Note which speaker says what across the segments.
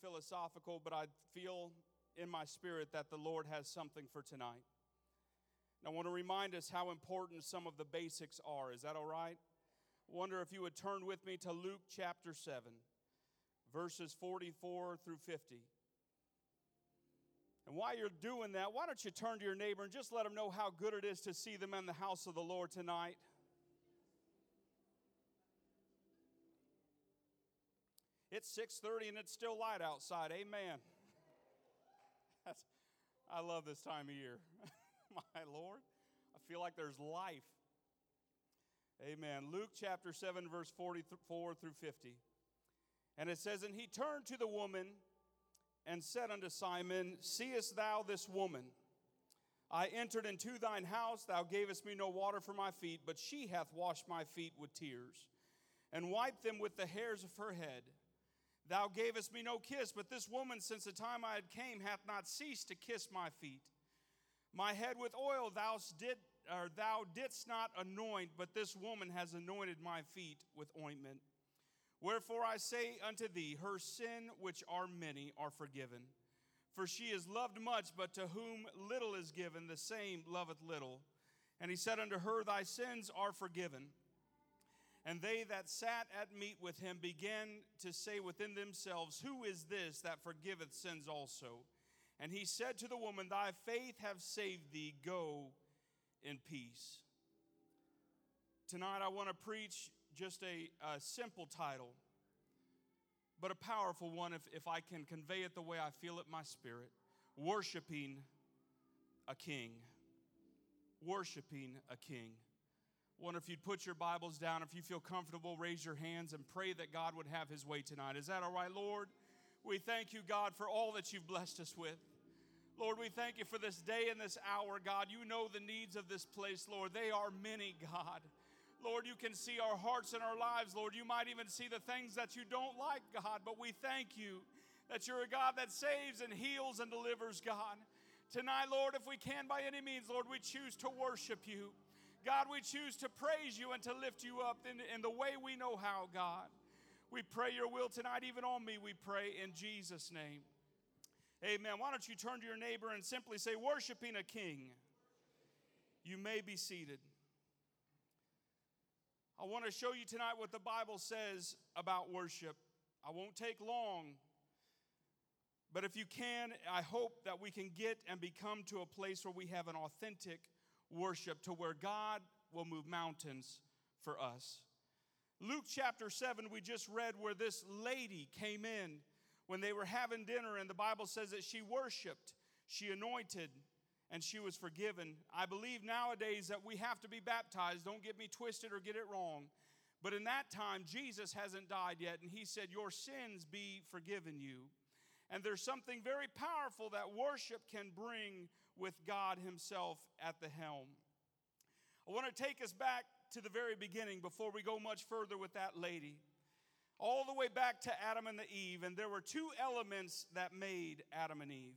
Speaker 1: Philosophical, but I feel in my spirit that the Lord has something for tonight. And I want to remind us how important some of the basics are. Is that all right? Wonder if you would turn with me to Luke chapter 7, verses 44 through 50. And while you're doing that, why don't you turn to your neighbor and just let them know how good it is to see them in the house of the Lord tonight? It's 6:30 and it's still light outside. Amen. That's, I love this time of year. My Lord, I feel like there's life. Amen. Luke chapter 7 verse 44 through 50. And it says, "And he turned to the woman and said unto Simon, Seest thou this woman? I entered into thine house, thou gavest me no water for my feet, but she hath washed my feet with tears, and wiped them with the hairs of her head. Thou gavest me no kiss, but this woman, since the time I had came, hath not ceased to kiss my feet. My head with oil thou did, or thou didst not anoint, but this woman has anointed my feet with ointment. Wherefore I say unto thee, her sin, which are many, are forgiven. For she is loved much, but to whom little is given, the same loveth little. And he said unto her, Thy sins are forgiven. And they that sat at meat with him began to say within themselves, Who is this that forgiveth sins also? And he said to the woman, Thy faith hath saved thee, go in peace. Tonight I want to preach just a, a simple title, but a powerful one if, if I can convey it the way I feel it my spirit Worshiping a King. Worshiping a King. Wonder if you'd put your Bibles down. If you feel comfortable, raise your hands and pray that God would have his way tonight. Is that all right, Lord? We thank you, God, for all that you've blessed us with. Lord, we thank you for this day and this hour, God. You know the needs of this place, Lord. They are many, God. Lord, you can see our hearts and our lives, Lord. You might even see the things that you don't like, God, but we thank you that you're a God that saves and heals and delivers, God. Tonight, Lord, if we can by any means, Lord, we choose to worship you. God, we choose to praise you and to lift you up in, in the way we know how, God. We pray your will tonight, even on me, we pray in Jesus' name. Amen. Why don't you turn to your neighbor and simply say, Worshiping a king. You may be seated. I want to show you tonight what the Bible says about worship. I won't take long, but if you can, I hope that we can get and become to a place where we have an authentic worship to where God will move mountains for us. Luke chapter 7, we just read where this lady came in when they were having dinner, and the Bible says that she worshiped, she anointed, and she was forgiven. I believe nowadays that we have to be baptized. Don't get me twisted or get it wrong. But in that time, Jesus hasn't died yet, and he said, Your sins be forgiven you. And there's something very powerful that worship can bring with God Himself at the helm. I want to take us back to the very beginning before we go much further with that lady. All the way back to Adam and the Eve, and there were two elements that made Adam and Eve.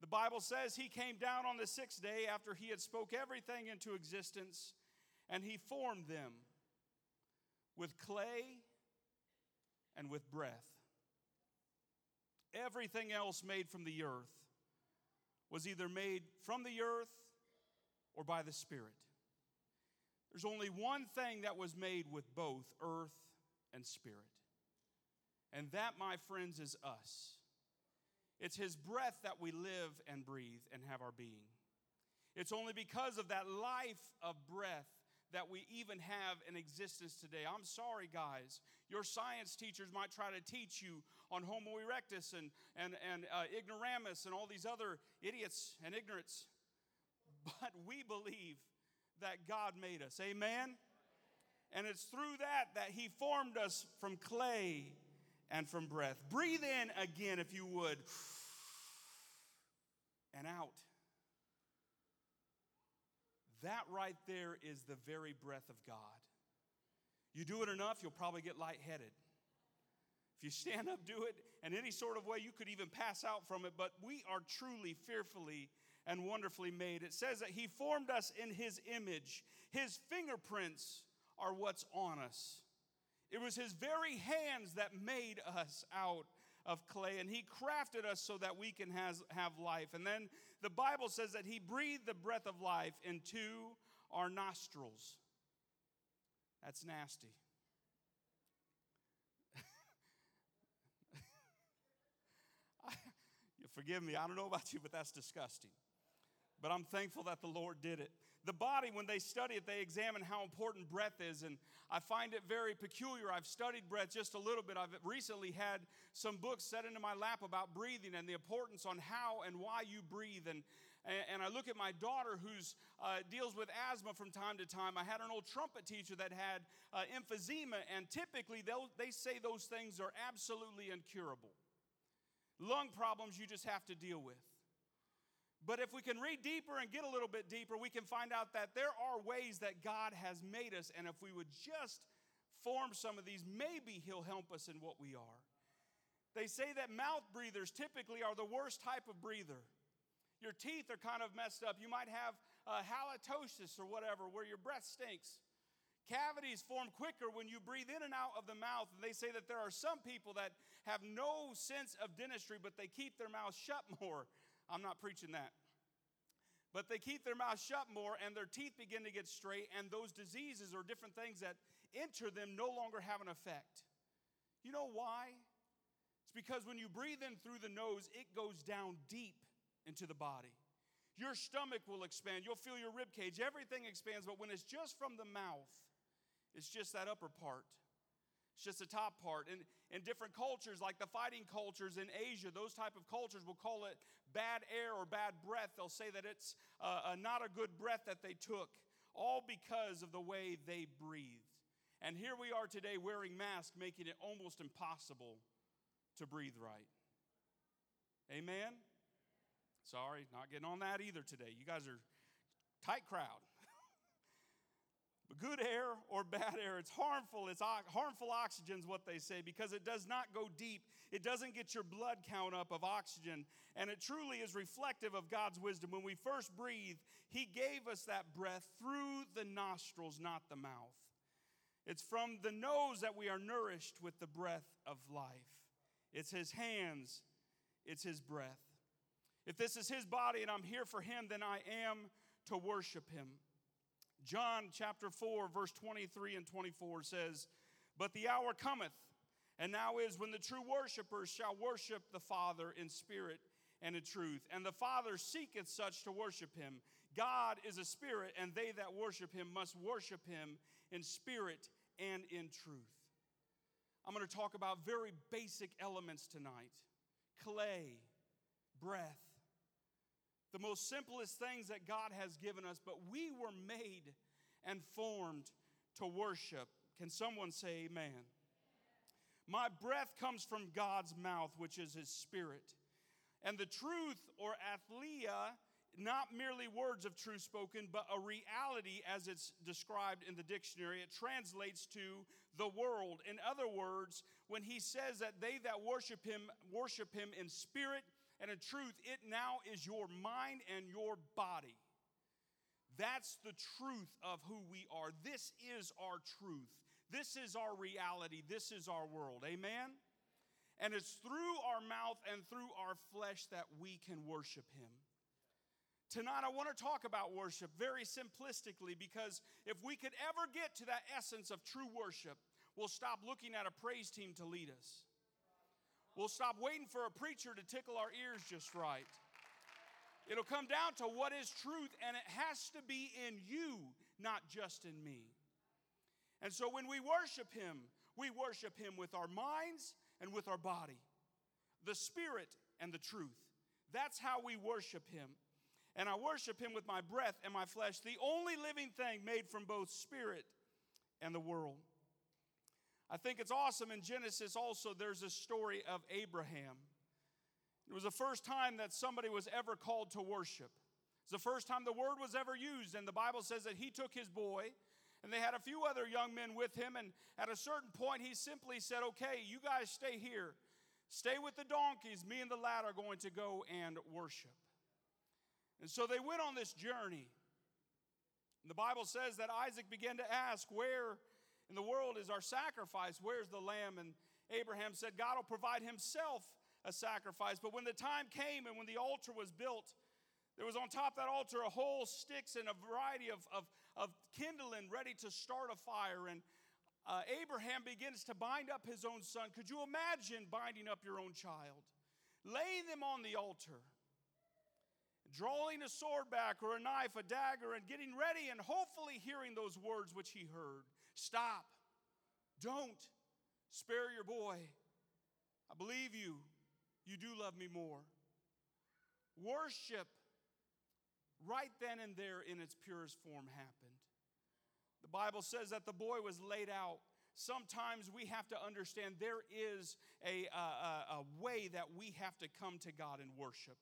Speaker 1: The Bible says he came down on the sixth day after he had spoke everything into existence, and he formed them with clay and with breath. Everything else made from the earth was either made from the earth or by the Spirit. There's only one thing that was made with both earth and spirit. And that, my friends, is us. It's His breath that we live and breathe and have our being. It's only because of that life of breath that we even have in existence today. I'm sorry, guys. Your science teachers might try to teach you on Homo erectus and, and, and uh, ignoramus and all these other idiots and ignorance. But we believe that God made us. Amen? And it's through that that He formed us from clay and from breath. Breathe in again, if you would, and out. That right there is the very breath of God. You do it enough, you'll probably get lightheaded. If you stand up, do it in any sort of way, you could even pass out from it. But we are truly, fearfully, and wonderfully made. It says that He formed us in His image, His fingerprints are what's on us. It was His very hands that made us out of clay, and He crafted us so that we can has, have life. And then the Bible says that He breathed the breath of life into our nostrils. That's nasty. you forgive me, I don't know about you, but that's disgusting. But I'm thankful that the Lord did it the body, when they study it, they examine how important breath is. And I find it very peculiar. I've studied breath just a little bit. I've recently had some books set into my lap about breathing and the importance on how and why you breathe. And, and I look at my daughter who uh, deals with asthma from time to time. I had an old trumpet teacher that had uh, emphysema, and typically they say those things are absolutely incurable. Lung problems you just have to deal with. But if we can read deeper and get a little bit deeper, we can find out that there are ways that God has made us. And if we would just form some of these, maybe He'll help us in what we are. They say that mouth breathers typically are the worst type of breather. Your teeth are kind of messed up. You might have halitosis or whatever, where your breath stinks. Cavities form quicker when you breathe in and out of the mouth. And they say that there are some people that have no sense of dentistry, but they keep their mouth shut more. I'm not preaching that. But they keep their mouth shut more and their teeth begin to get straight, and those diseases or different things that enter them no longer have an effect. You know why? It's because when you breathe in through the nose, it goes down deep into the body. Your stomach will expand. You'll feel your rib cage. Everything expands. But when it's just from the mouth, it's just that upper part. It's just the top part. And in different cultures, like the fighting cultures in Asia, those type of cultures will call it bad air or bad breath. They'll say that it's uh, not a good breath that they took, all because of the way they breathed. And here we are today wearing masks, making it almost impossible to breathe right. Amen? Sorry, not getting on that either today. You guys are tight crowd. Good air or bad air, it's harmful. It's harmful oxygen is what they say because it does not go deep. It doesn't get your blood count up of oxygen. And it truly is reflective of God's wisdom. When we first breathe, He gave us that breath through the nostrils, not the mouth. It's from the nose that we are nourished with the breath of life. It's His hands, it's His breath. If this is His body and I'm here for Him, then I am to worship Him. John chapter 4, verse 23 and 24 says, But the hour cometh, and now is when the true worshipers shall worship the Father in spirit and in truth. And the Father seeketh such to worship him. God is a spirit, and they that worship him must worship him in spirit and in truth. I'm going to talk about very basic elements tonight clay, breath, the most simplest things that God has given us, but we were made and formed to worship. Can someone say amen? My breath comes from God's mouth, which is his spirit. And the truth, or aletheia, not merely words of truth spoken, but a reality as it's described in the dictionary. It translates to the world. In other words, when he says that they that worship him worship him in spirit and in truth, it now is your mind and your body. That's the truth of who we are. This is our truth. This is our reality. This is our world. Amen? And it's through our mouth and through our flesh that we can worship Him. Tonight, I want to talk about worship very simplistically because if we could ever get to that essence of true worship, We'll stop looking at a praise team to lead us. We'll stop waiting for a preacher to tickle our ears just right. It'll come down to what is truth, and it has to be in you, not just in me. And so when we worship Him, we worship Him with our minds and with our body, the Spirit and the truth. That's how we worship Him. And I worship Him with my breath and my flesh, the only living thing made from both Spirit and the world. I think it's awesome in Genesis also, there's a story of Abraham. It was the first time that somebody was ever called to worship. It's the first time the word was ever used, and the Bible says that he took his boy, and they had a few other young men with him, and at a certain point, he simply said, Okay, you guys stay here. Stay with the donkeys. Me and the lad are going to go and worship. And so they went on this journey. The Bible says that Isaac began to ask, Where in the world is our sacrifice? Where's the lamb? And Abraham said, God will provide himself a sacrifice. But when the time came and when the altar was built, there was on top of that altar a whole sticks and a variety of, of, of kindling ready to start a fire. And uh, Abraham begins to bind up his own son. Could you imagine binding up your own child? Laying them on the altar, drawing a sword back or a knife, a dagger, and getting ready and hopefully hearing those words which he heard Stop. Don't. Spare your boy. I believe you. You do love me more. Worship right then and there in its purest form happened. The Bible says that the boy was laid out. Sometimes we have to understand there is a, a, a, way that we have to come to God and worship.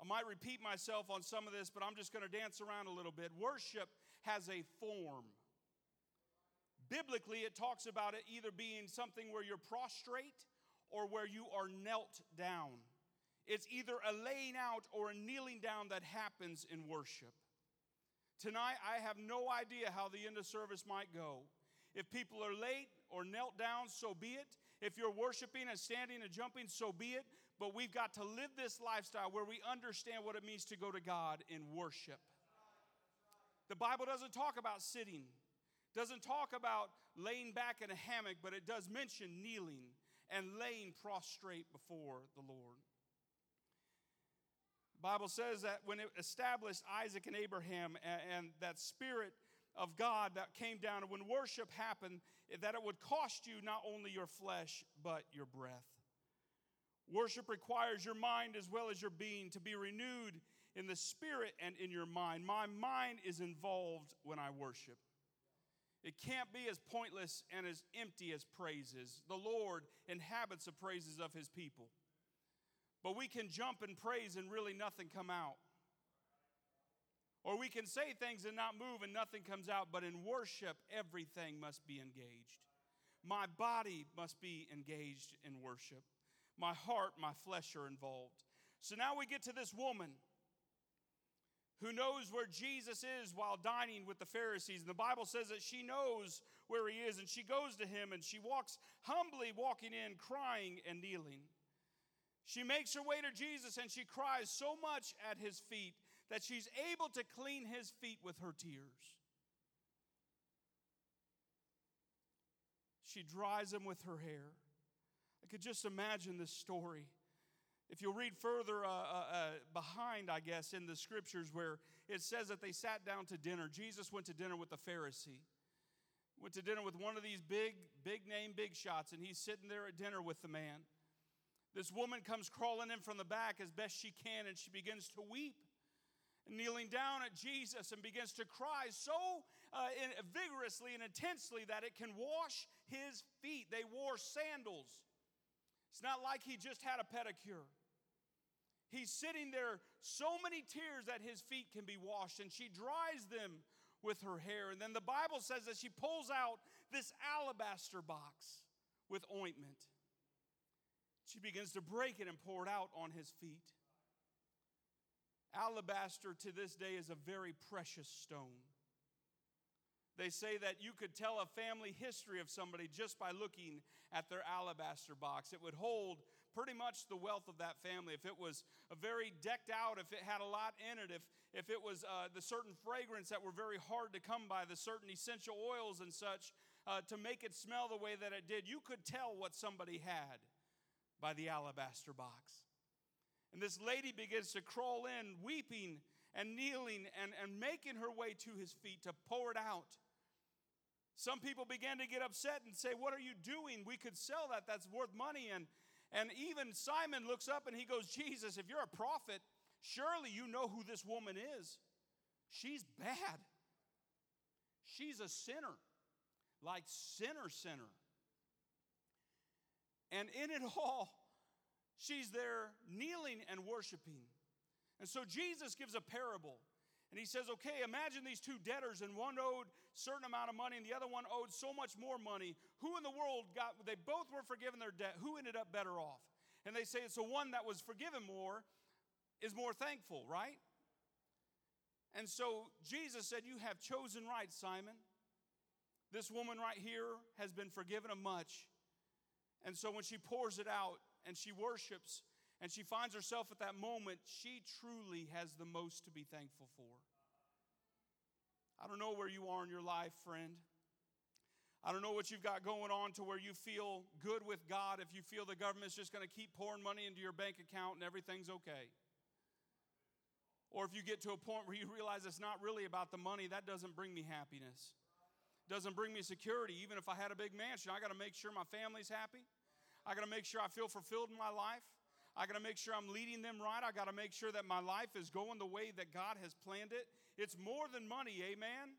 Speaker 1: I might repeat myself on some of this, but I'm just going to dance around a little bit. Worship has a form. Biblically, it talks about it either being something where you're prostrate or where you are knelt down. It's either a laying out or a kneeling down that happens in worship. Tonight, I have no idea how the end of service might go. If people are late or knelt down, so be it. If you're worshiping and standing and jumping, so be it. But we've got to live this lifestyle where we understand what it means to go to God in worship. The Bible doesn't talk about sitting, doesn't talk about laying back in a hammock, but it does mention kneeling and laying prostrate before the Lord. The Bible says that when it established Isaac and Abraham and, and that spirit of God that came down, and when worship happened, that it would cost you not only your flesh, but your breath. Worship requires your mind as well as your being to be renewed in the spirit and in your mind. My mind is involved when I worship. It can't be as pointless and as empty as praises. The Lord inhabits the praises of his people. But we can jump and praise and really nothing come out. Or we can say things and not move and nothing comes out, but in worship, everything must be engaged. My body must be engaged in worship. My heart, my flesh are involved. So now we get to this woman who knows where Jesus is while dining with the Pharisees. And the Bible says that she knows where he is, and she goes to him and she walks humbly, walking in, crying and kneeling. She makes her way to Jesus and she cries so much at his feet that she's able to clean his feet with her tears. She dries them with her hair. I could just imagine this story if you'll read further uh, uh, uh, behind, I guess, in the scriptures where it says that they sat down to dinner, Jesus went to dinner with a Pharisee. Went to dinner with one of these big, big name, big shots, and he's sitting there at dinner with the man. This woman comes crawling in from the back as best she can, and she begins to weep kneeling down at Jesus and begins to cry so uh, vigorously and intensely that it can wash his feet. They wore sandals. It's not like he just had a pedicure. He's sitting there, so many tears that his feet can be washed, and she dries them with her hair. And then the Bible says that she pulls out this alabaster box with ointment. She begins to break it and pour it out on his feet. Alabaster to this day is a very precious stone. They say that you could tell a family history of somebody just by looking at their alabaster box. It would hold pretty much the wealth of that family. If it was a very decked out, if it had a lot in it, if, if it was uh, the certain fragrance that were very hard to come by, the certain essential oils and such, uh, to make it smell the way that it did. You could tell what somebody had by the alabaster box. And this lady begins to crawl in, weeping and kneeling and, and making her way to his feet to pour it out. Some people began to get upset and say, What are you doing? We could sell that. That's worth money. And, and even Simon looks up and he goes, Jesus, if you're a prophet, surely you know who this woman is. She's bad. She's a sinner, like sinner, sinner. And in it all, she's there kneeling and worshiping. And so Jesus gives a parable. And he says, okay, imagine these two debtors, and one owed certain amount of money, and the other one owed so much more money. Who in the world got, they both were forgiven their debt. Who ended up better off? And they say it's the one that was forgiven more is more thankful, right? And so Jesus said, You have chosen right, Simon. This woman right here has been forgiven of much. And so when she pours it out and she worships, and she finds herself at that moment, she truly has the most to be thankful for. I don't know where you are in your life, friend. I don't know what you've got going on to where you feel good with God if you feel the government's just going to keep pouring money into your bank account and everything's okay. Or if you get to a point where you realize it's not really about the money, that doesn't bring me happiness. Doesn't bring me security. Even if I had a big mansion, I got to make sure my family's happy. I got to make sure I feel fulfilled in my life. I got to make sure I'm leading them right. I got to make sure that my life is going the way that God has planned it. It's more than money, amen?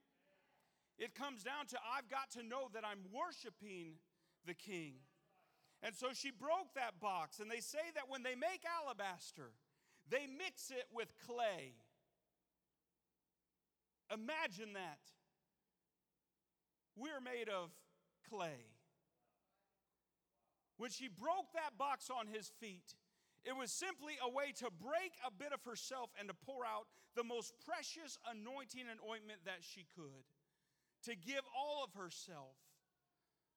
Speaker 1: It comes down to I've got to know that I'm worshiping the King. And so she broke that box, and they say that when they make alabaster, they mix it with clay. Imagine that. We're made of clay. When she broke that box on his feet, it was simply a way to break a bit of herself and to pour out the most precious anointing and ointment that she could, to give all of herself.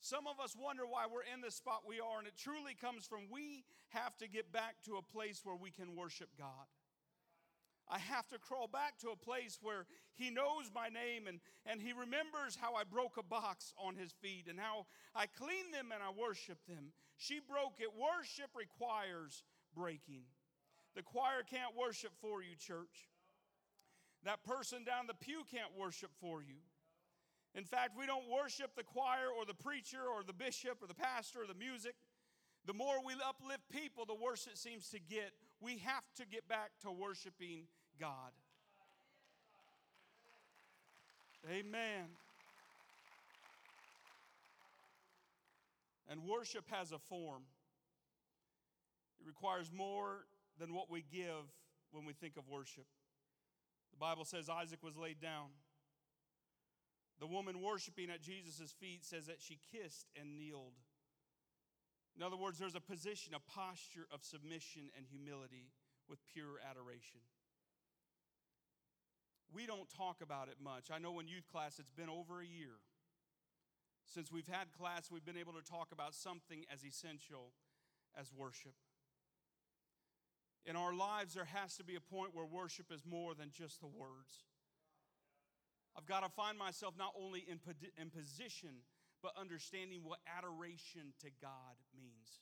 Speaker 1: Some of us wonder why we're in the spot we are, and it truly comes from we have to get back to a place where we can worship God. I have to crawl back to a place where he knows my name and, and he remembers how I broke a box on his feet and how I cleaned them and I worshiped them. She broke it. Worship requires breaking. The choir can't worship for you, church. That person down the pew can't worship for you. In fact, we don't worship the choir or the preacher or the bishop or the pastor or the music. The more we uplift people, the worse it seems to get. We have to get back to worshiping God. Amen. And worship has a form. It requires more than what we give when we think of worship. The Bible says Isaac was laid down. The woman worshiping at Jesus' feet says that she kissed and kneeled. In other words, there's a position, a posture of submission and humility with pure adoration. We don't talk about it much. I know in youth class it's been over a year since we've had class, we've been able to talk about something as essential as worship. In our lives, there has to be a point where worship is more than just the words. I've got to find myself not only in, in position, but understanding what adoration to God means.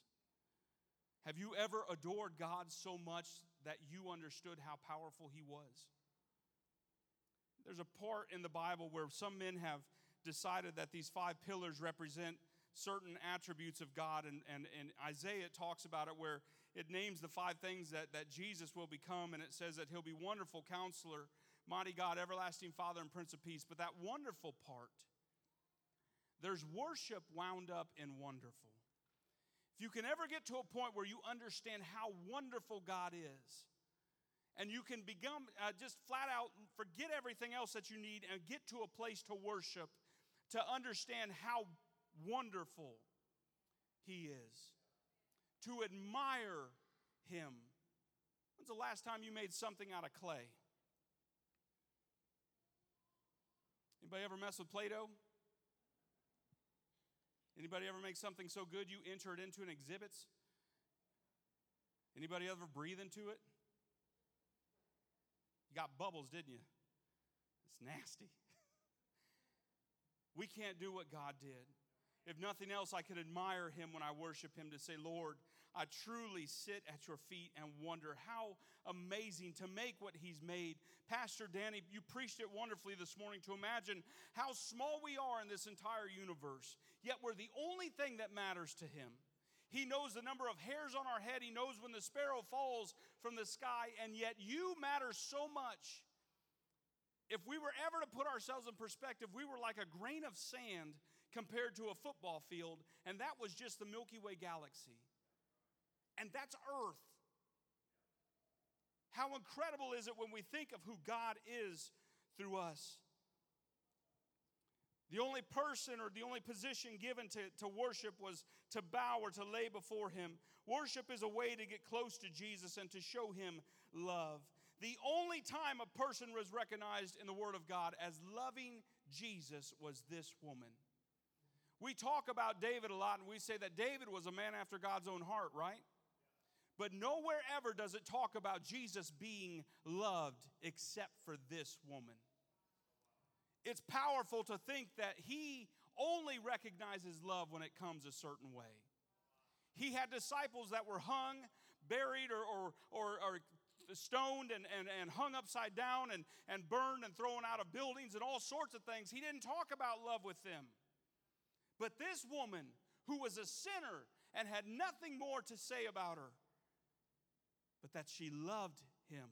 Speaker 1: Have you ever adored God so much that you understood how powerful He was? There's a part in the Bible where some men have decided that these five pillars represent certain attributes of God, and, and, and Isaiah talks about it where it names the five things that, that Jesus will become, and it says that he'll be wonderful counselor, mighty God, everlasting Father, and Prince of Peace. But that wonderful part, there's worship wound up in wonderful. If you can ever get to a point where you understand how wonderful God is, and you can become uh, just flat out forget everything else that you need and get to a place to worship, to understand how wonderful He is to admire him. When's the last time you made something out of clay? Anybody ever mess with Play-Doh? Anybody ever make something so good you enter it into an exhibit? Anybody ever breathe into it? You got bubbles, didn't you? It's nasty. We can't do what God did. If nothing else, I can admire him when I worship him to say, Lord, I truly sit at your feet and wonder how amazing to make what he's made. Pastor Danny, you preached it wonderfully this morning to imagine how small we are in this entire universe, yet we're the only thing that matters to him. He knows the number of hairs on our head, he knows when the sparrow falls from the sky, and yet you matter so much. If we were ever to put ourselves in perspective, we were like a grain of sand compared to a football field, and that was just the Milky Way galaxy. And that's Earth. How incredible is it when we think of who God is through us? The only person or the only position given to, to worship was to bow or to lay before Him. Worship is a way to get close to Jesus and to show Him love. The only time a person was recognized in the Word of God as loving Jesus was this woman. We talk about David a lot and we say that David was a man after God's own heart, right? But nowhere ever does it talk about Jesus being loved except for this woman. It's powerful to think that he only recognizes love when it comes a certain way. He had disciples that were hung, buried, or, or, or, or stoned and, and, and hung upside down and, and burned and thrown out of buildings and all sorts of things. He didn't talk about love with them. But this woman, who was a sinner and had nothing more to say about her, but that she loved him.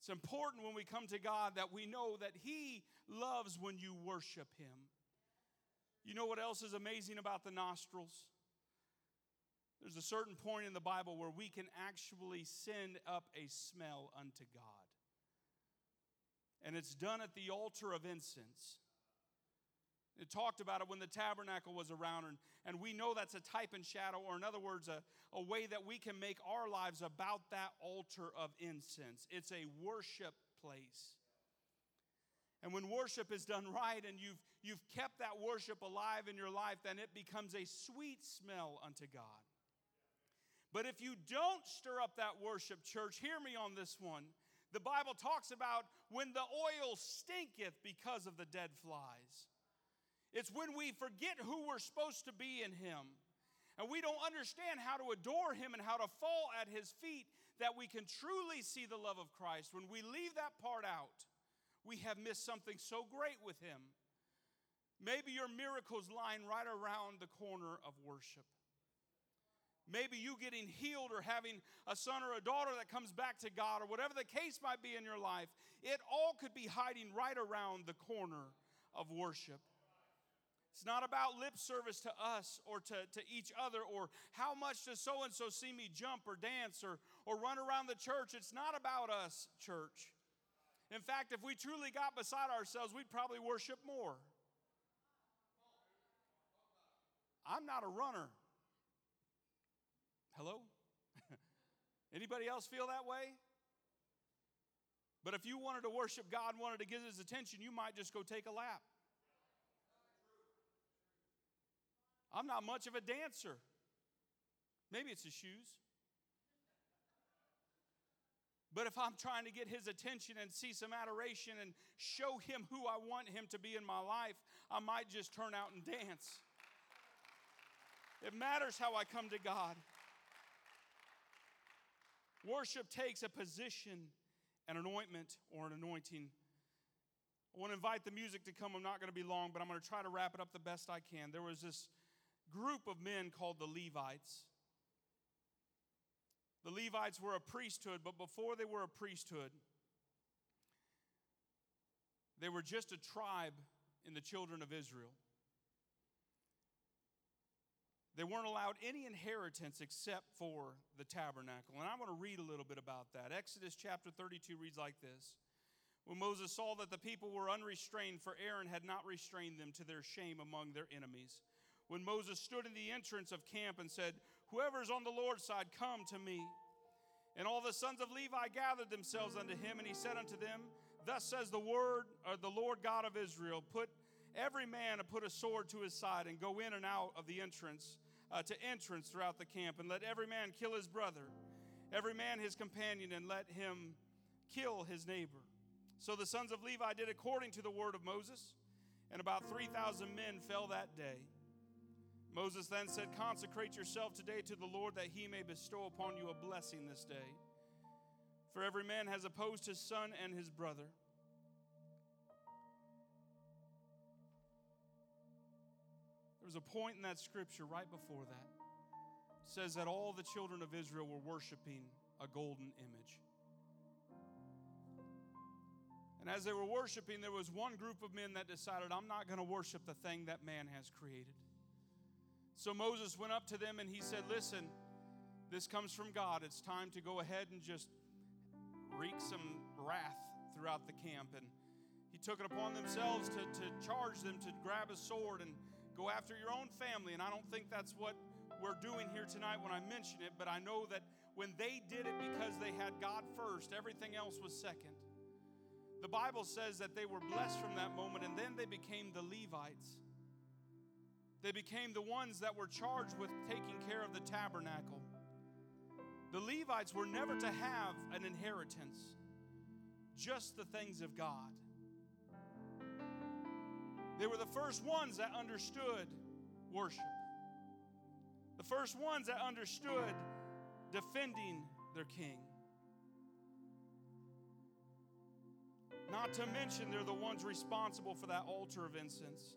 Speaker 1: It's important when we come to God that we know that He loves when you worship Him. You know what else is amazing about the nostrils? There's a certain point in the Bible where we can actually send up a smell unto God. And it's done at the altar of incense. It talked about it when the tabernacle was around, and, and we know that's a type and shadow, or in other words, a, a way that we can make our lives about that altar of incense. It's a worship place. And when worship is done right and you've, you've kept that worship alive in your life, then it becomes a sweet smell unto God. But if you don't stir up that worship, church, hear me on this one. The Bible talks about when the oil stinketh because of the dead flies. It's when we forget who we're supposed to be in Him and we don't understand how to adore Him and how to fall at His feet that we can truly see the love of Christ. When we leave that part out, we have missed something so great with Him. Maybe your miracles lying right around the corner of worship. Maybe you getting healed or having a son or a daughter that comes back to God or whatever the case might be in your life, it all could be hiding right around the corner of worship. It's not about lip service to us or to, to each other or how much does so and so see me jump or dance or, or run around the church. It's not about us, church. In fact, if we truly got beside ourselves, we'd probably worship more. I'm not a runner. Hello? Anybody else feel that way? But if you wanted to worship God, wanted to get his attention, you might just go take a lap. I'm not much of a dancer. Maybe it's his shoes. But if I'm trying to get his attention and see some adoration and show him who I want him to be in my life, I might just turn out and dance. It matters how I come to God. Worship takes a position, an anointment, or an anointing. I want to invite the music to come. I'm not going to be long, but I'm going to try to wrap it up the best I can. There was this group of men called the Levites. The Levites were a priesthood, but before they were a priesthood, they were just a tribe in the children of Israel. They weren't allowed any inheritance except for the tabernacle. And I want to read a little bit about that. Exodus chapter 32 reads like this When Moses saw that the people were unrestrained, for Aaron had not restrained them to their shame among their enemies when Moses stood in the entrance of camp and said, Whoever is on the Lord's side, come to me. And all the sons of Levi gathered themselves unto him, and he said unto them, Thus says the word, or the Lord God of Israel, put every man to put a sword to his side and go in and out of the entrance uh, to entrance throughout the camp, and let every man kill his brother, every man his companion, and let him kill his neighbor. So the sons of Levi did according to the word of Moses. and about 3,000 men fell that day. Moses then said, Consecrate yourself today to the Lord that he may bestow upon you a blessing this day. For every man has opposed his son and his brother. There was a point in that scripture right before that. Says that all the children of Israel were worshiping a golden image. And as they were worshiping, there was one group of men that decided, I'm not going to worship the thing that man has created. So Moses went up to them and he said, Listen, this comes from God. It's time to go ahead and just wreak some wrath throughout the camp. And he took it upon themselves to, to charge them to grab a sword and go after your own family. And I don't think that's what we're doing here tonight when I mention it, but I know that when they did it because they had God first, everything else was second. The Bible says that they were blessed from that moment, and then they became the Levites. They became the ones that were charged with taking care of the tabernacle. The Levites were never to have an inheritance, just the things of God. They were the first ones that understood worship, the first ones that understood defending their king. Not to mention, they're the ones responsible for that altar of incense.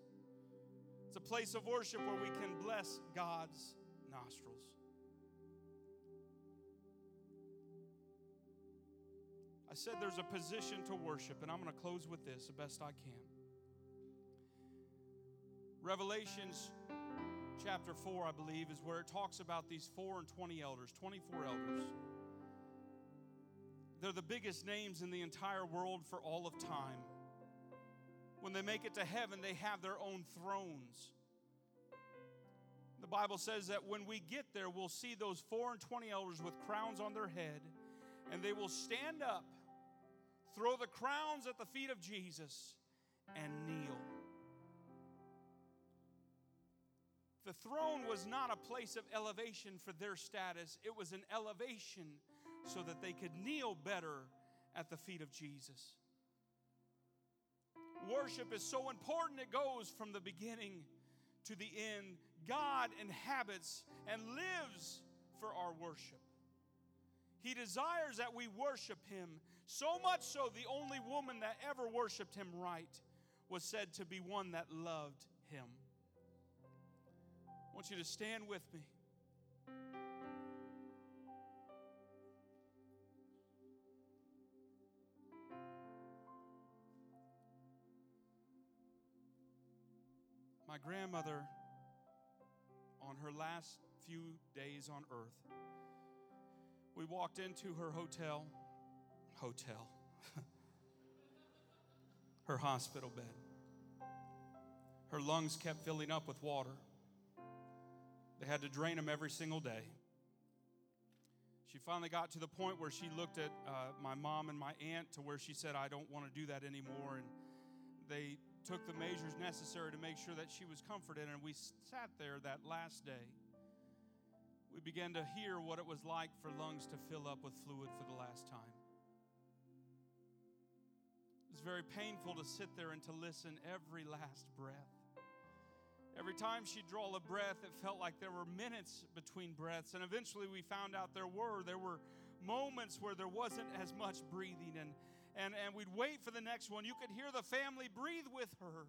Speaker 1: It's a place of worship where we can bless God's nostrils. I said there's a position to worship, and I'm going to close with this the best I can. Revelations chapter 4, I believe, is where it talks about these 4 and 20 elders, 24 elders. They're the biggest names in the entire world for all of time. When they make it to heaven, they have their own thrones. The Bible says that when we get there, we'll see those 4 and 20 elders with crowns on their head, and they will stand up, throw the crowns at the feet of Jesus, and kneel. The throne was not a place of elevation for their status, it was an elevation so that they could kneel better at the feet of Jesus. Worship is so important, it goes from the beginning to the end. God inhabits and lives for our worship. He desires that we worship Him so much so, the only woman that ever worshiped Him right was said to be one that loved Him. I want you to stand with me. My grandmother, on her last few days on earth, we walked into her hotel, hotel, her hospital bed. Her lungs kept filling up with water. They had to drain them every single day. She finally got to the point where she looked at uh, my mom and my aunt to where she said, I don't want to do that anymore. And they took the measures necessary to make sure that she was comforted. And we sat there that last day. We began to hear what it was like for lungs to fill up with fluid for the last time. It was very painful to sit there and to listen every last breath. Every time she'd draw a breath, it felt like there were minutes between breaths. And eventually we found out there were. There were moments where there wasn't as much breathing. And, and, and we'd wait for the next one. You could hear the family breathe with her,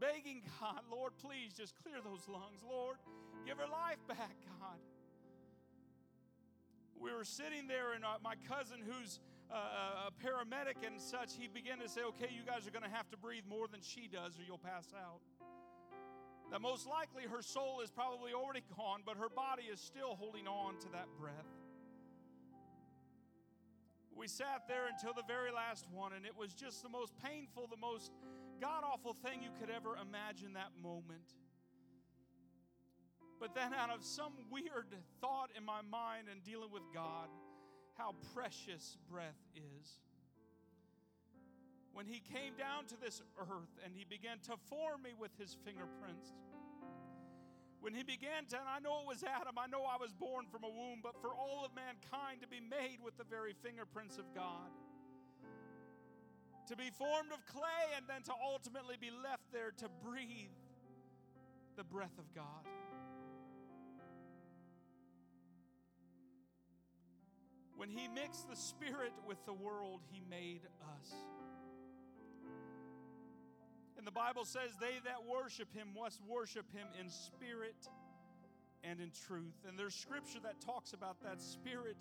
Speaker 1: begging God, Lord, please just clear those lungs. Lord, give her life back, God. We were sitting there, and uh, my cousin, who's uh, a paramedic and such, he began to say, Okay, you guys are going to have to breathe more than she does, or you'll pass out that most likely her soul is probably already gone, but her body is still holding on to that breath. We sat there until the very last one, and it was just the most painful, the most god awful thing you could ever imagine that moment. But then, out of some weird thought in my mind and dealing with God, how precious breath is when he came down to this earth and he began to form me with his fingerprints. When he began to, and I know it was Adam, I know I was born from a womb, but for all of mankind to be made with the very fingerprints of God. to be formed of clay and then to ultimately be left there to breathe the breath of God. When he mixed the spirit with the world, he made us. And the Bible says, They that worship him must worship him in spirit and in truth. And there's scripture that talks about that spirit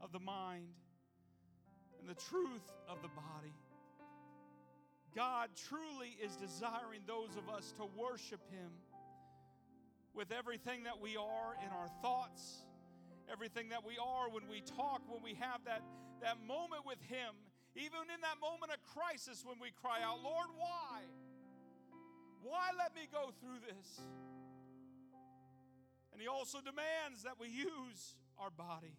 Speaker 1: of the mind and the truth of the body. God truly is desiring those of us to worship him with everything that we are in our thoughts, everything that we are when we talk, when we have that, that moment with Him, even in that moment of crisis when we cry out, Lord, why? Why let me go through this? And He also demands that we use our body.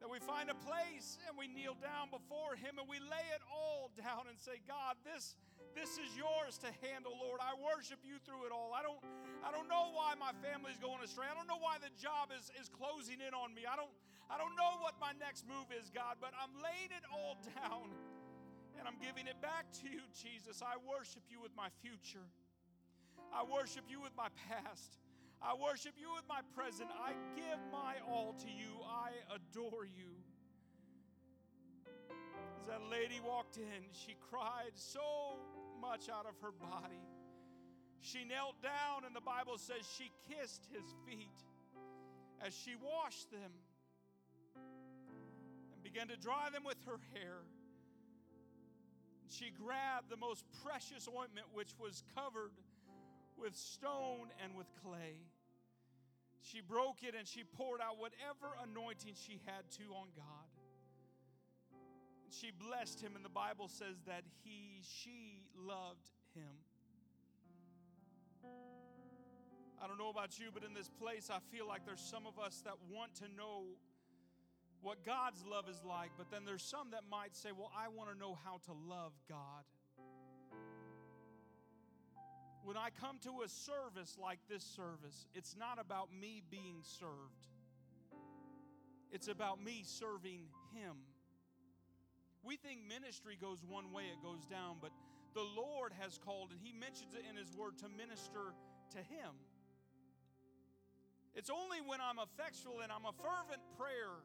Speaker 1: That we find a place and we kneel down before Him and we lay it all down and say, God, this this is yours to handle, Lord. I worship you through it all. I don't, I don't know why my family's going astray. I don't know why the job is, is closing in on me. I don't, I don't know what my next move is, God, but I'm laying it all down and I'm giving it back to you, Jesus. I worship you with my future. I worship you with my past. I worship you with my present. I give my all to you. I adore you. As that lady walked in, she cried so much out of her body. She knelt down, and the Bible says she kissed his feet as she washed them and began to dry them with her hair. She grabbed the most precious ointment, which was covered with stone and with clay. She broke it and she poured out whatever anointing she had to on God. She blessed him, and the Bible says that he, she loved him. I don't know about you, but in this place, I feel like there's some of us that want to know what God's love is like, but then there's some that might say, Well, I want to know how to love God. When I come to a service like this service, it's not about me being served, it's about me serving Him. We think ministry goes one way, it goes down, but the Lord has called, and He mentions it in His Word, to minister to Him. It's only when I'm effectual and I'm a fervent prayer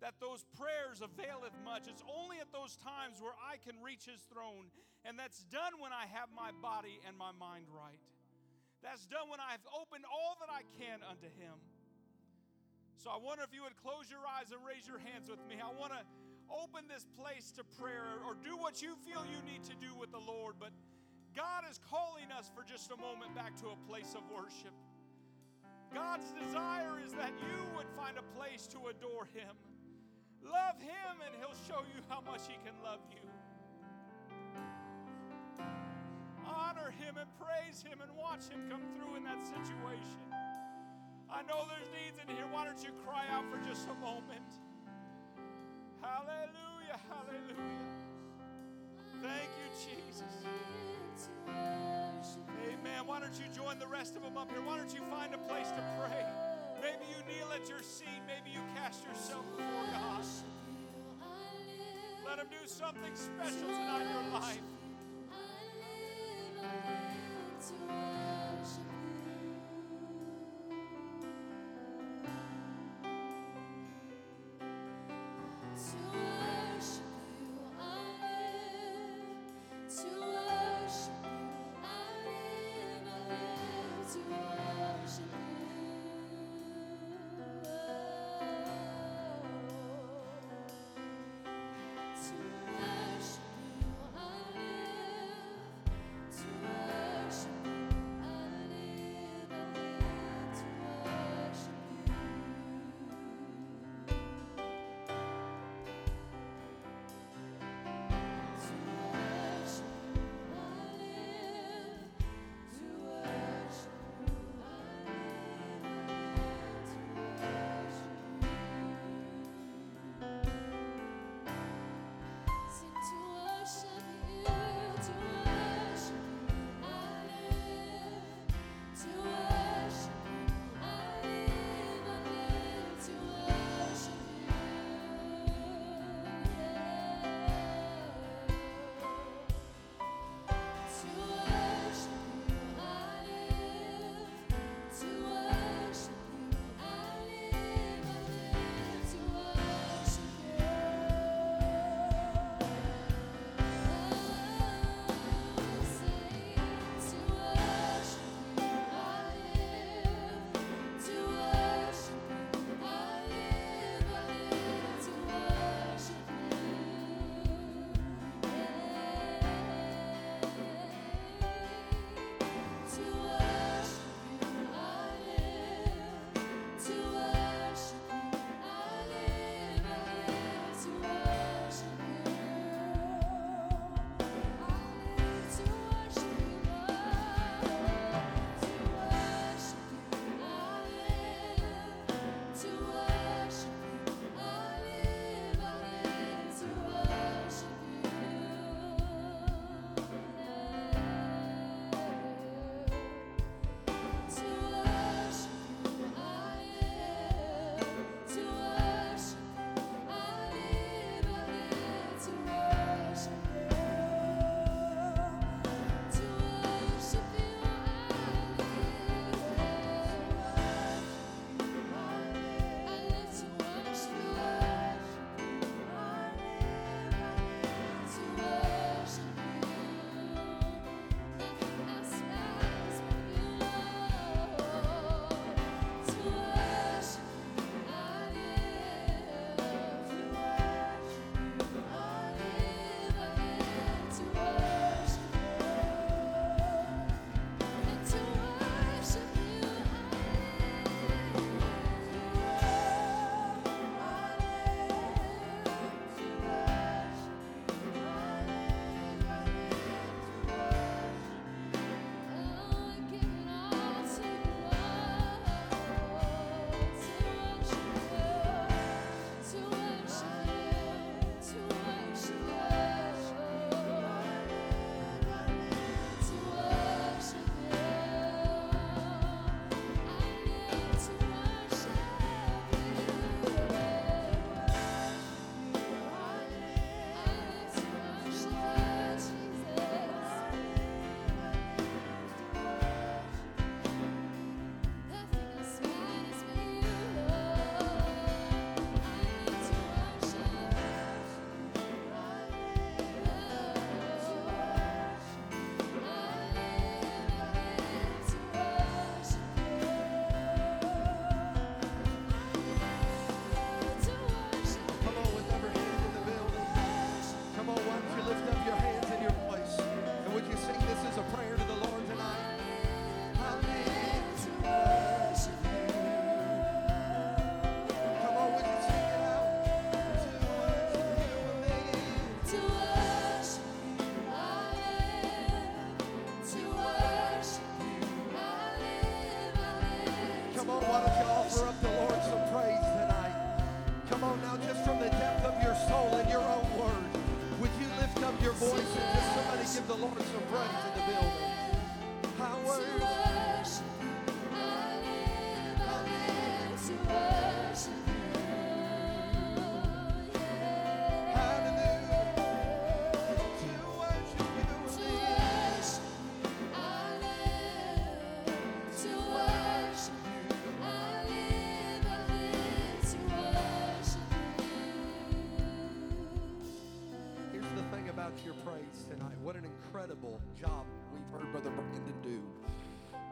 Speaker 1: that those prayers availeth much. It's only at those times where I can reach His throne, and that's done when I have my body and my mind right. That's done when I've opened all that I can unto Him. So I wonder if you would close your eyes and raise your hands with me. I want to open this place to prayer or do what you feel you need to do with the Lord, but God is calling us for just a moment back to a place of worship. God's desire is that you would find a place to adore Him. Love Him, and He'll show you how much He can love you. Honor Him and praise Him and watch Him come through in that situation. I know there's needs in here. Why don't you cry out for just a moment? Hallelujah, hallelujah. Thank you, Jesus. Amen. Why don't you join the rest of them up here? Why don't you find a place to pray? Maybe you kneel at your seat. Maybe you cast yourself before God. Let Him do something special tonight in your life.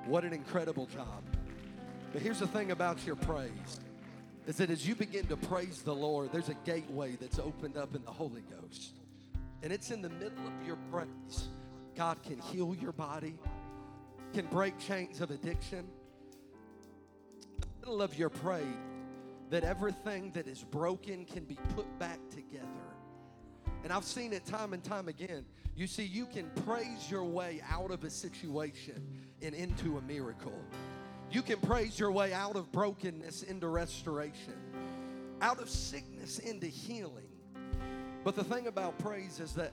Speaker 2: What an incredible job. But here's the thing about your praise is that as you begin to praise the Lord, there's a gateway that's opened up in the Holy Ghost. And it's in the middle of your praise. God can heal your body, can break chains of addiction. Middle of your praise, that everything that is broken can be put back together. And I've seen it time and time again. You see, you can praise your way out of a situation and into a miracle. You can praise your way out of brokenness into restoration, out of sickness into healing. But the thing about praise is that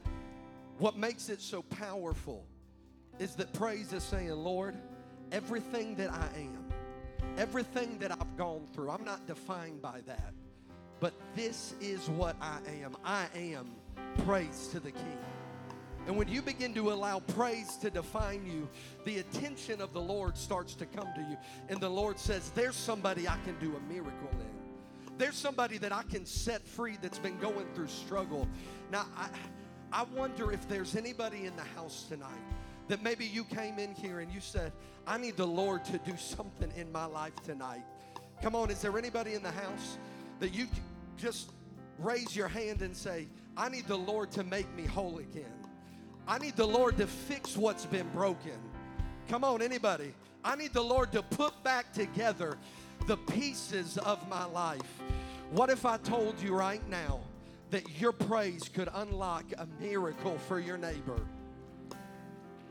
Speaker 2: what makes it so powerful is that praise is saying, Lord, everything that I am, everything that I've gone through, I'm not defined by that. But this is what I am. I am praise to the King. And when you begin to allow praise to define you, the attention of the Lord starts to come to you. And the Lord says, There's somebody I can do a miracle in. There's somebody that I can set free that's been going through struggle. Now, I, I wonder if there's anybody in the house tonight that maybe you came in here and you said, I need the Lord to do something in my life tonight. Come on, is there anybody in the house that you just raise your hand and say, I need the Lord to make me whole again? I need the Lord to fix what's been broken. Come on, anybody. I need the Lord to put back together the pieces of my life. What if I told you right now that your praise could unlock a miracle for your neighbor?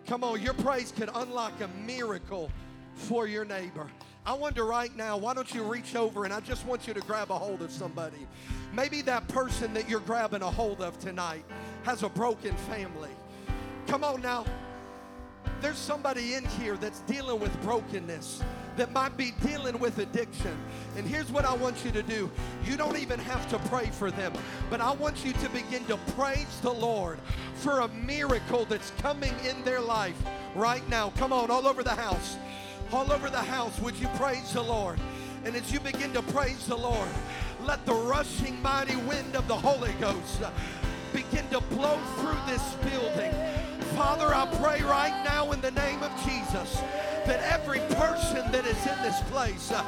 Speaker 2: Come on, your praise could unlock a miracle for your neighbor. I wonder right now, why don't you reach over and I just want you to grab a hold of somebody. Maybe that person that you're grabbing a hold of tonight has a broken family. Come on now. There's somebody in here that's dealing with brokenness, that might be dealing with addiction. And here's what I want you to do you don't even have to pray for them, but I want you to begin to praise the Lord for a miracle that's coming in their life right now. Come on, all over the house. All over the house, would you praise the Lord? And as you begin to praise the Lord, let the rushing mighty wind of the Holy Ghost begin to blow through this building. Father, I pray right now in the name of Jesus that every person that is in this place, uh,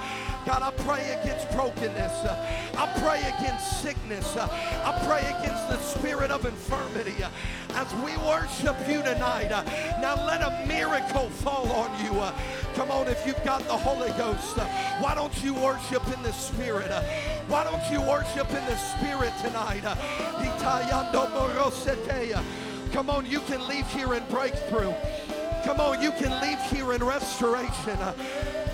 Speaker 2: God, I pray against brokenness. Uh, I pray against sickness. Uh, I pray against the spirit of infirmity. Uh, as we worship you tonight, uh, now let a miracle fall on you. Uh, come on, if you've got the Holy Ghost, why don't you worship in the spirit? why don't you worship in the spirit tonight? Come on, you can leave here in breakthrough. Come on, you can leave here in restoration.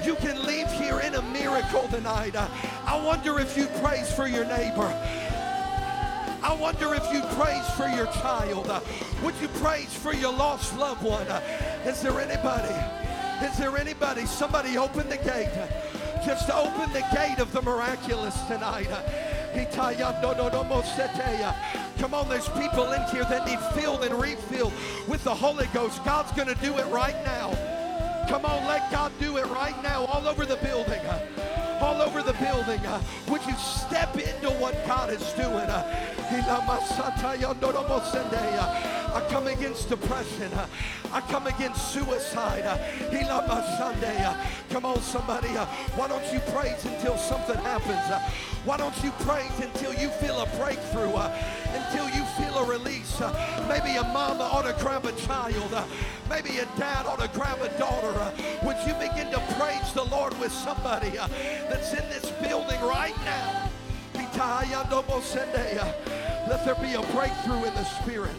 Speaker 2: You can leave here in a miracle tonight. I wonder if you praise for your neighbor. I wonder if you praise for your child. Would you praise for your lost loved one? Is there anybody? Is there anybody? Somebody open the gate. Just open the gate of the miraculous tonight. Come on, there's people in here that need filled and refilled with the Holy Ghost. God's going to do it right now. Come on, let God do it right now all over the building. All over the building. Would you step into what God is doing? I come against depression. I come against suicide. Come on, somebody. Why don't you praise until something happens? Why don't you praise until you feel a breakthrough? Uh, until you feel a release. Uh, maybe a mama ought to grab a child. Uh, maybe a dad ought to grab a daughter. Would you begin to praise the Lord with somebody that's in this building right now? Let there be a breakthrough in the spirit.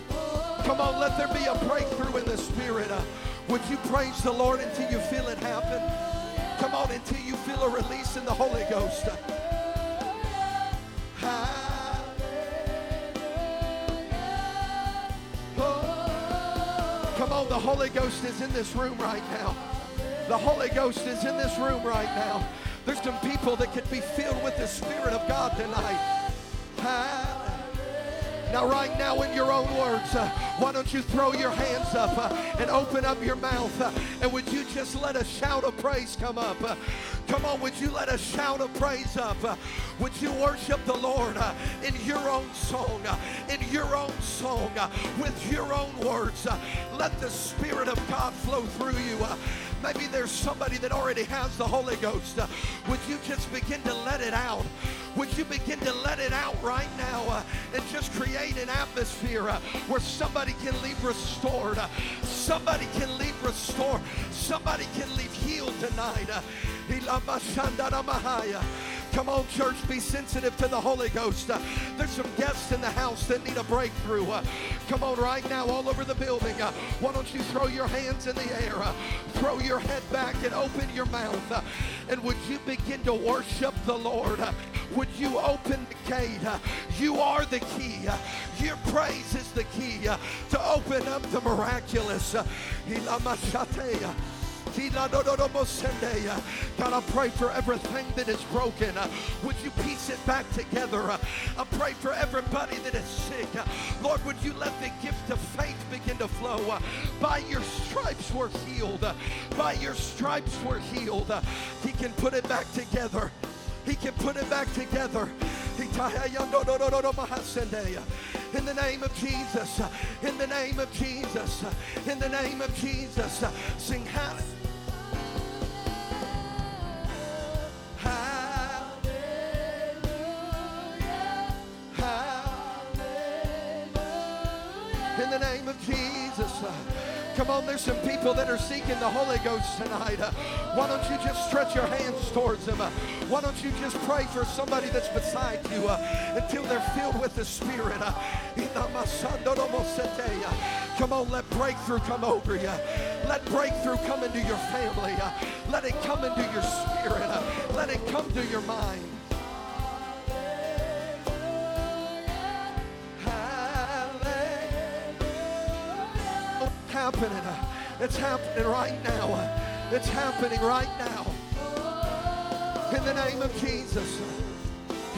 Speaker 2: Come on, let there be a breakthrough in the spirit. Uh, would you praise the Lord until you feel it happen? Come on, until you feel a release in the Holy Ghost. The Holy Ghost is in this room right now. The Holy Ghost is in this room right now. There's some people that could be filled with the Spirit of God tonight. Now, right now, in your own words, uh, why don't you throw your hands up uh, and open up your mouth? Uh, and would you just let a shout of praise come up? Uh, come on, would you let a shout of praise up? Uh, would you worship the Lord uh, in your own song, in your own song, with your own words? Let the Spirit of God flow through you. Uh, maybe there's somebody that already has the Holy Ghost. Uh, would you just begin to let it out? Would you begin to let it out right now uh, and just create an atmosphere uh, where somebody can leave restored, uh, somebody can leave restored, somebody can leave healed tonight. Come on, church, be sensitive to the Holy Ghost. Uh, there's some guests in the house that need a breakthrough. Uh, come on, right now, all over the building. Uh, why don't you throw your hands in the air, uh, throw your head back, and open your mouth? Uh, and would you begin to worship the Lord? Uh, would you open the gate? You are the key. Your praise is the key to open up the miraculous. God, I pray for everything that is broken. Would you piece it back together? I pray for everybody that is sick. Lord, would you let the gift of faith begin to flow? By your stripes we're healed. By your stripes we're healed. He can put it back together. He can put it back together. In the name of Jesus, in the name of Jesus, in the name of Jesus, sing hallelujah. The name of Jesus. Come on, there's some people that are seeking the Holy Ghost tonight. Why don't you just stretch your hands towards them? Why don't you just pray for somebody that's beside you uh, until they're filled with the Spirit? Uh, Come on, let breakthrough come over you. Let breakthrough come into your family. Let it come into your spirit. Let it come to your mind. Happening. It's happening right now. It's happening right now. In the name of Jesus.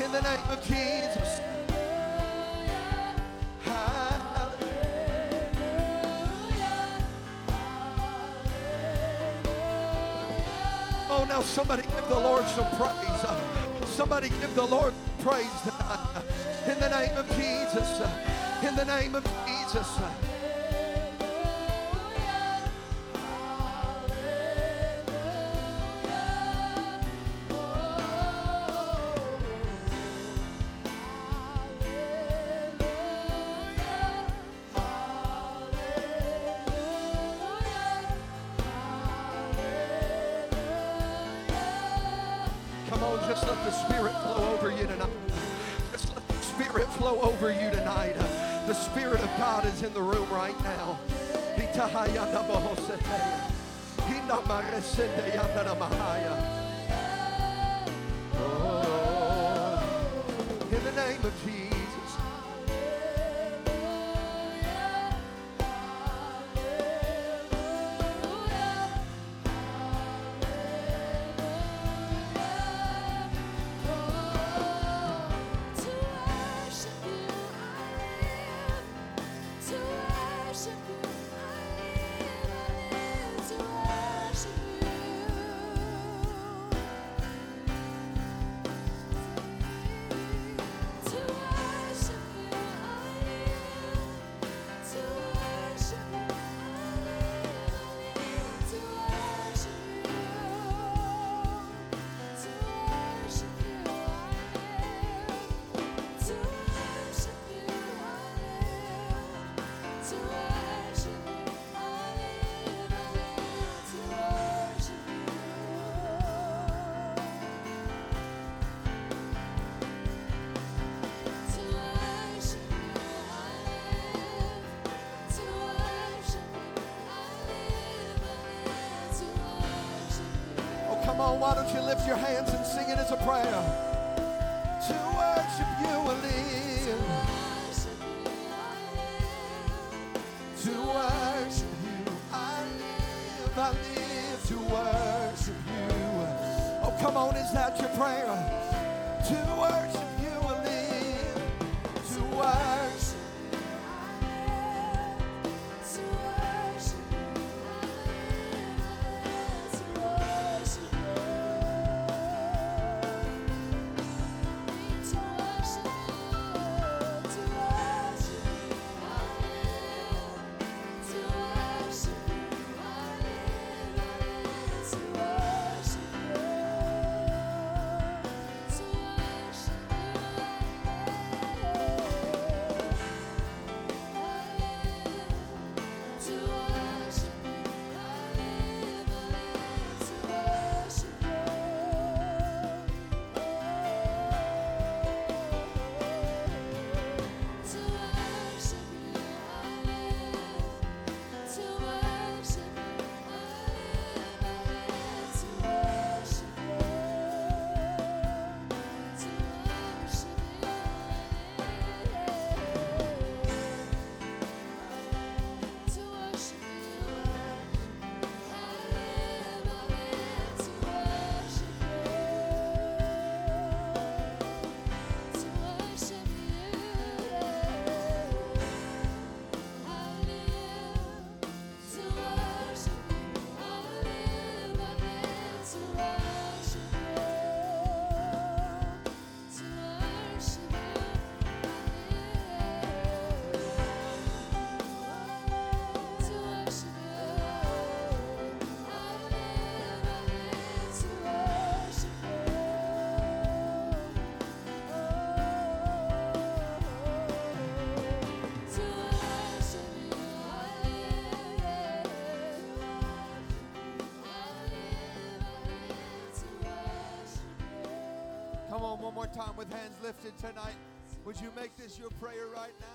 Speaker 2: In the name of Jesus. Oh, now somebody give the Lord some praise. Somebody give the Lord praise tonight. In the name of Jesus. In the name of Jesus. Hindamaresendeyandanamahaya. On, why don't you lift your hands and sing it as a prayer? To worship you I live. To worship you I live. I live to worship you. Oh, come on, is that your prayer?
Speaker 3: One more time with hands lifted tonight. Would you make this your prayer right now?